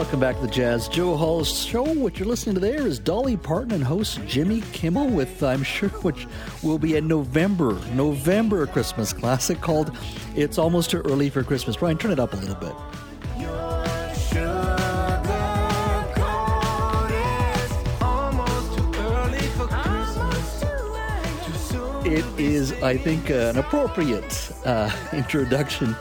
Welcome back to the Jas Johal Show. What you're listening to there is Dolly Parton and host Jimmy Kimmel with, I'm sure, which will be a November, November Christmas classic called It's Almost Too Early for Christmas. Brian, turn it up a little bit. It is, I think, an appropriate uh, introduction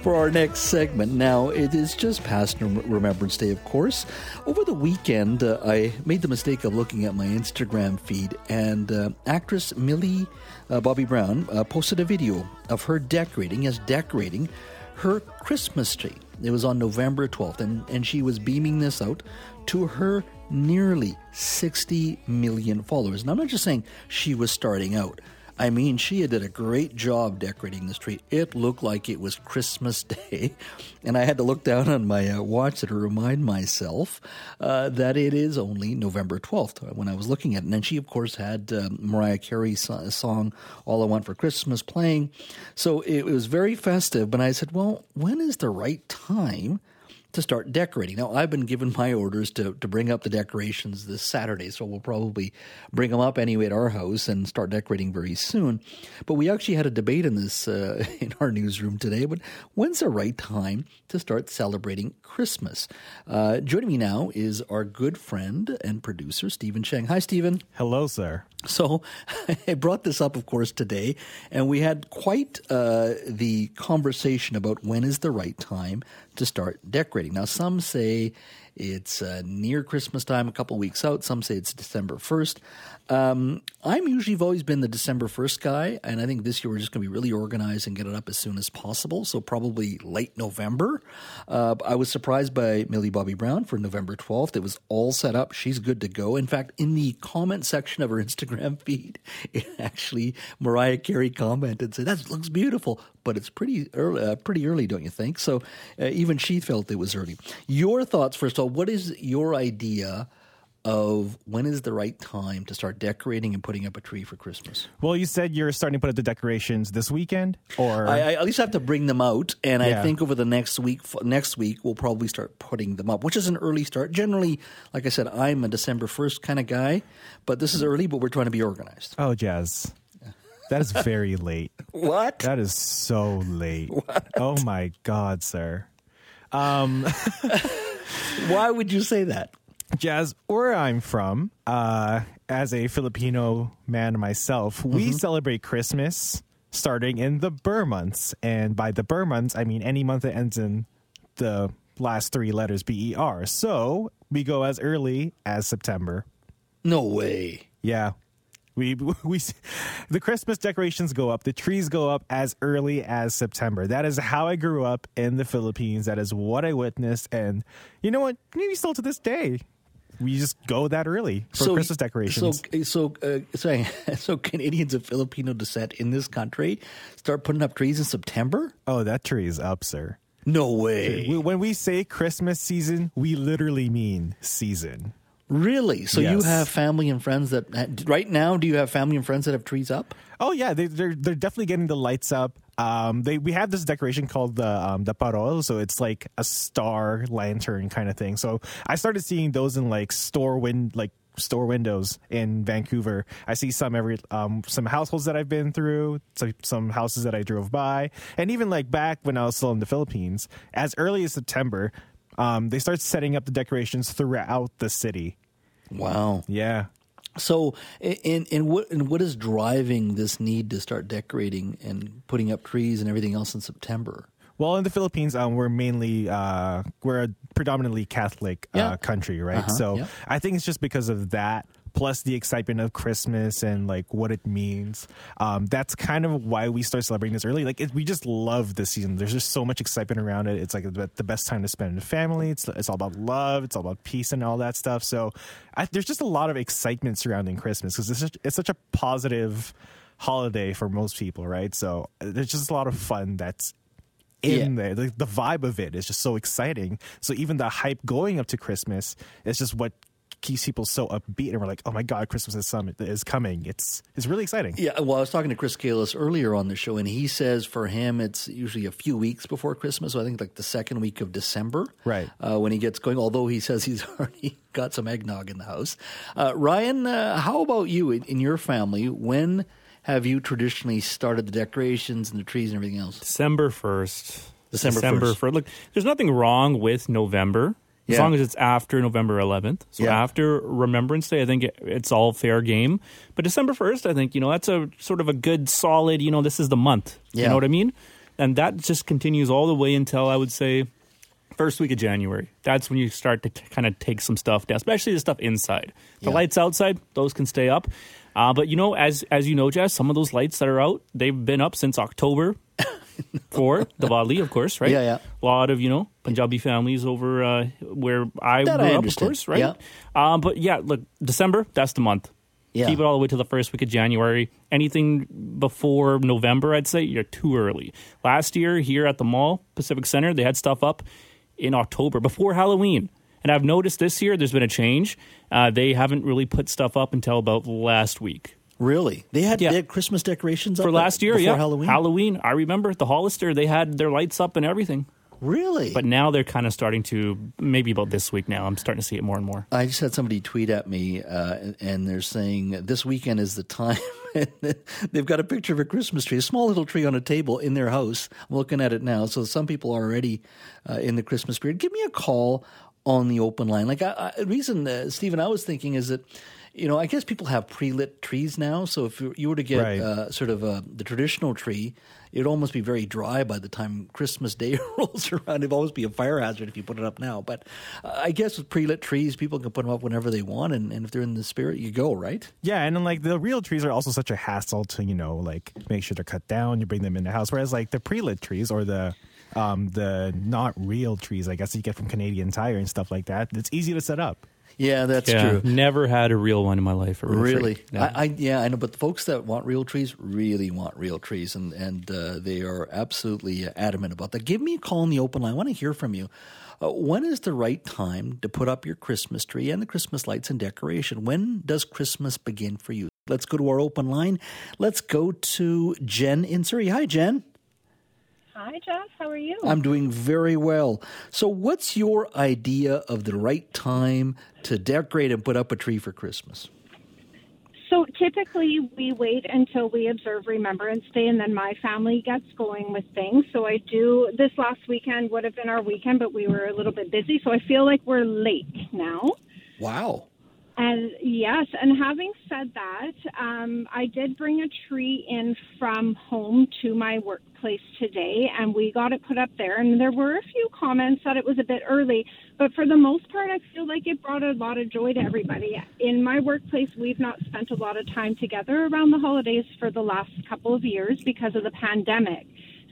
for our next segment. Now, it is just past Remembrance Day, of course. Over the weekend, uh, I made the mistake of looking at my Instagram feed, and uh, actress Millie uh, Bobby Brown uh, posted a video of her decorating, yes, decorating her Christmas tree. It was on November 12th, and, and she was beaming this out to her nearly 60 million followers. And I'm not just saying she was starting out. I mean, she did a great job decorating this tree. It looked like it was Christmas Day, and I had to look down on my uh, watch to remind myself uh, that it is only November 12th when I was looking at it. And then she, of course, had uh, Mariah Carey's song "All I Want for Christmas" playing, so it was very festive. But I said, "Well, when is the right time?" To start decorating. Now, I've been given my orders to, to bring up the decorations this Saturday, so we'll probably bring them up anyway at our house and start decorating very soon. But we actually had a debate in this uh, in our newsroom today. But when's the right time to start celebrating Christmas? Uh, joining me now is our good friend and producer Steven Chang. Hi, Stephen. Hello, sir. So I brought this up, of course, today, and we had quite uh, the conversation about when is the right time to start decorating. Now, some say it's uh, near Christmas time, a couple weeks out. Some say it's December 1st. Um, I'm usually have always been the December 1st guy, and I think this year we're just going to be really organized and get it up as soon as possible. So probably late November. Uh, I was surprised by Millie Bobby Brown for November 12th. It was all set up. She's good to go. In fact, in the comment section of her Instagram feed, it actually Mariah Carey commented said, "That looks beautiful." But it's pretty early, uh, pretty early, don't you think? So uh, even she felt it was early. Your thoughts, first of all. What is your idea of when is the right time to start decorating and putting up a tree for Christmas? Well, you said you're starting to put up the decorations this weekend, or I, I at least have to bring them out, and yeah. I think over the next week, next week we'll probably start putting them up, which is an early start. Generally, like I said, I'm a December first kind of guy, but this is early, but we're trying to be organized. Oh, Jas. That is very late. what? That is so late. What? Oh my God, sir. Um, Why would you say that? Jas, where I'm from, uh, as a Filipino man myself, mm-hmm. we celebrate Christmas starting in the Ber months. And by the Ber months, I mean any month that ends in the last three letters B E R. So we go as early as September. No way. Yeah. We, we, the Christmas decorations go up, the trees go up as early as September. That is how I grew up in the Philippines. That is what I witnessed. And you know what? Maybe still to this day, we just go that early for so, Christmas decorations. So, so, uh, sorry, so Canadians of Filipino descent in this country start putting up trees in September? Oh, that tree is up, sir. No way. When we say Christmas season, we literally mean season. Really? So yes. you have family and friends that right now? Do you have family and friends that have trees up? Oh yeah, they, are they're, they're definitely getting the lights up. Um, they we have this decoration called the um, the parol, so it's like a star lantern kind of thing. So I started seeing those in like store win like store windows in Vancouver. I see some every um, some households that I've been through, some houses that I drove by, and even like back when I was still in the Philippines, as early as September, um, they start setting up the decorations throughout the city. Wow. Yeah. So, and in what in what is driving this need to start decorating and putting up trees and everything else in September? Well, in the Philippines, um, we're mainly uh, we're a predominantly Catholic uh, yeah. country, right? Uh-huh, so yeah. I think it's just because of that plus the excitement of Christmas and like what it means. Um, that's kind of why we start celebrating this early. Like it, we just love this season. There's just so much excitement around it. It's like the best time to spend with family. It's it's all about love. It's all about peace and all that stuff. So I, there's just a lot of excitement surrounding Christmas because it's such, it's such a positive holiday for most people, right? So there's just a lot of fun that's in yeah. there. The, the, vibe of it is just so exciting. So even the hype going up to Christmas is just what keeps people so upbeat, and we're like, oh my god, Christmas is summit is coming. It's it's really exciting. Yeah, well, I was talking to Chris Kalis earlier on the show, and he says for him it's usually a few weeks before Christmas. So I think like the second week of December, right, uh, when he gets going. Although he says he's already got some eggnog in the house. Uh, Ryan, uh, how about you in, in your family? When have you traditionally started the decorations and the trees and everything else? December first. December, December 1st. 1st. Look, there's nothing wrong with November as yeah. long as it's after November 11th. So yeah. after Remembrance Day, I think it, it's all fair game. But December 1st, I think, you know, that's a sort of a good, solid, you know, this is the month. Yeah. You know what I mean? And that just continues all the way until I would say first week of January. That's when you start to t- kind of take some stuff down, especially the stuff inside. The lights outside, those can stay up. Uh, but you know, as as you know, Jess, some of those lights that are out, they've been up since October for the Diwali, of course, right? Yeah, yeah. A lot of you know Punjabi families over uh, where I that grew I up, of course, right? Yeah. Uh, but yeah, look, December, that's the month. Yeah. Keep it all the way to the first week of January. Anything before November, I'd say you're too early. Last year here at the mall, Pacific Centre, they had stuff up in October before Halloween. And I've noticed this year there's been a change. Uh, they haven't really put stuff up until about last week. Really? They had, yeah. they had Christmas decorations for last year. Yeah, Halloween. Halloween. I remember the Hollister. They had their lights up and everything. Really? But now they're kind of starting to, maybe about this week now, I'm starting to see it more and more. I just had somebody tweet at me, uh, and they're saying this weekend is the time. They've got a picture of a Christmas tree, a small little tree on a table in their house. I'm looking at it now. So some people are already uh, in the Christmas period. Give me a call on the open line. Like, I, I, reason, uh, Steven, I was thinking is that you know, I guess people have pre-lit trees now. So if you were to get right. uh, sort of uh, the traditional tree, it'd almost be very dry by the time Christmas Day rolls around. It'd always be a fire hazard if you put it up now. But uh, I guess with pre-lit trees, people can put them up whenever they want, and, and if they're in the spirit, you go right. Yeah, and then like the real trees are also such a hassle to you know like make sure they're cut down. You bring them in the house, whereas like the pre-lit trees or the um, the not real trees, I guess you get from Canadian Tire and stuff like that. It's easy to set up. Yeah, that's yeah, true. Never had a real one in my life. really? No. I, I, yeah, I know. But the folks that want real trees really want real trees, and and uh, they are absolutely adamant about that. Give me a call on the open line. I want to hear from you. Uh, when is the right time to put up your Christmas tree and the Christmas lights and decoration? When does Christmas begin for you? Let's go to our open line. Let's go to Jen in Surrey. Hi, Jen. Hi, Jeff. How are you? I'm doing very well. So, what's your idea of the right time to decorate and put up a tree for Christmas? So, typically, we wait until we observe Remembrance Day, and then my family gets going with things. So, I do this last weekend would have been our weekend, but we were a little bit busy. So, I feel like we're late now. Wow. And yes, and having said that, um, I did bring a tree in from home to my workplace today, and we got it put up there. And there were a few comments that it was a bit early, but for the most part, I feel like it brought a lot of joy to everybody. In my workplace, we've not spent a lot of time together around the holidays for the last couple of years because of the pandemic.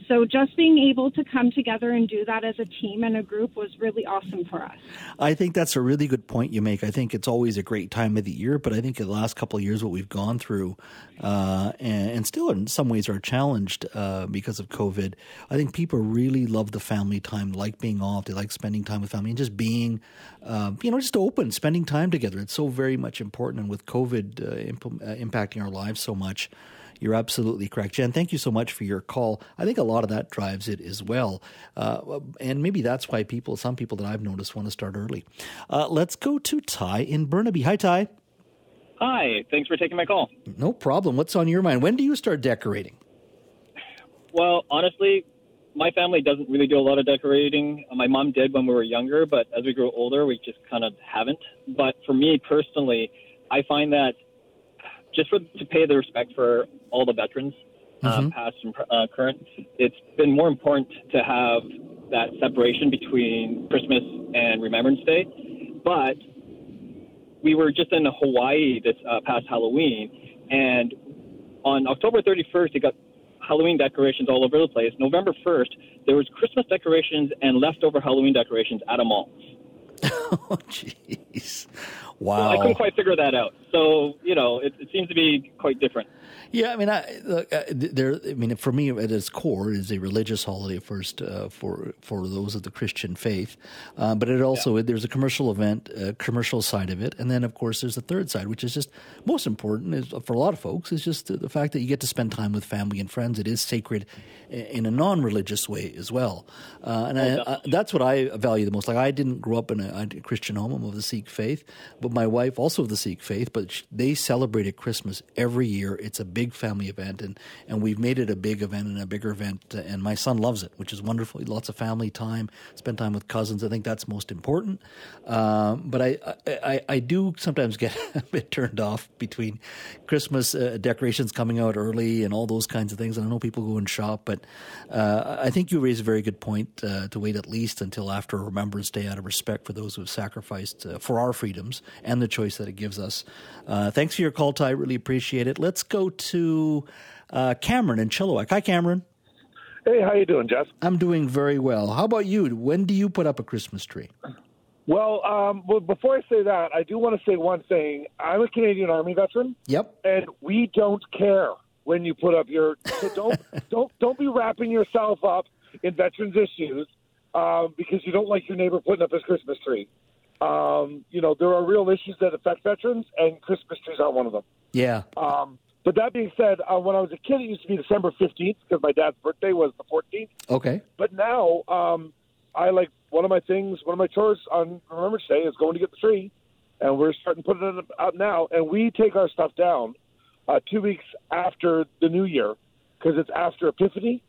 So just being able to come together and do that as a team and a group was really awesome for us. I think that's a really good point you make. I think it's always a great time of the year, but I think in the last couple of years, what we've gone through, uh, and, and, still in some ways are challenged uh, because of COVID, I think people really love the family time, like being off, they like spending time with family, and just being, uh, you know, just open, spending time together. It's so very much important, and with COVID uh, imp- uh, impacting our lives so much. You're absolutely correct. Jen, thank you so much for your call. I think a lot of that drives it as well. Uh, and maybe that's why people, some people that I've noticed, want to start early. Uh, let's go to Ty in Burnaby. Hi, Ty. Hi. Thanks for taking my call. No problem. What's on your mind? When do you start decorating? Well, honestly, my family doesn't really do a lot of decorating. My mom did when we were younger, but as we grow older, we just kind of haven't. But for me personally, I find that just for to pay the respect for all the veterans, uh, mm-hmm. past and uh, current. It's been more important to have that separation between Christmas and Remembrance Day. But we were just in Hawaii this uh, past Halloween, and on October 31st, it got Halloween decorations all over the place. November 1st, there was Christmas decorations and leftover Halloween decorations at a mall. oh, jeez. Wow. Well, I couldn't quite figure that out. So, you know, it, it seems to be quite different. Yeah, I mean, I, look, uh, there. I mean, for me, at its core, it is a religious holiday first uh, for for those of the Christian faith, uh, but it also yeah. there's a commercial event, a commercial side of it, and then of course there's the third side, which is just most important is for a lot of folks is just the fact that you get to spend time with family and friends. It is sacred in a non-religious way as well, uh, and oh, I, I, that's what I value the most. Like I didn't grow up in a, a Christian home; I'm of the Sikh faith, but my wife also of the Sikh faith, but they celebrated Christmas every year. It's a big family event, and, and we've made it a big event and a bigger event. And my son loves it, which is wonderful. Lots of family time, spend time with cousins. I think that's most important. Um, but I, I, I do sometimes get a bit turned off between Christmas uh, decorations coming out early and all those kinds of things. And I know people go and shop, but uh, I think you raise a very good point uh, to wait at least until after Remembrance Day out of respect for those who have sacrificed uh, for our freedoms and the choice that it gives us. Uh, thanks for your call, Ty. Really appreciate it. Let's go to uh, Cameron in Chilliwack. Hi, Cameron. Hey, how you doing, Jeff? I'm doing very well. How about you? When do you put up a Christmas tree? Well, um, well, before I say that, I do want to say one thing. I'm a Canadian Army veteran. Yep. And we don't care when you put up your. So don't don't don't be wrapping yourself up in veterans issues um, because you don't like your neighbor putting up his Christmas tree. Um, you know, there are real issues that affect veterans, and Christmas trees aren't one of them. Yeah. Um, but that being said, uh, when I was a kid, it used to be December 15th because my dad's birthday was the 14th. Okay. But now, um, I like one of my things, one of my chores on Remembrance Day is going to get the tree, and we're starting to put it up now. And we take our stuff down uh, two weeks after the New Year because it's after Epiphany.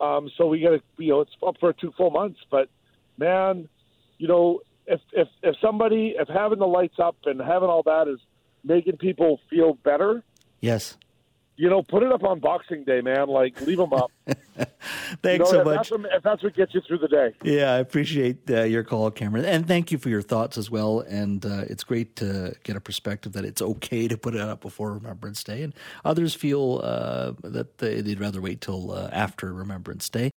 Um, so we got to, you know, it's up for two full months. But man, you know, if if if somebody if having the lights up and having all that is making people feel better, yes, you know, put it up on Boxing Day, man. Like, leave them up. Thanks you know, so if much. That's what, if that's what gets you through the day. Yeah, I appreciate uh, your call, Cameron, and thank you for your thoughts as well. And uh, it's great to get a perspective that it's okay to put it up before Remembrance Day, and others feel uh, that they'd rather wait till uh, after Remembrance Day.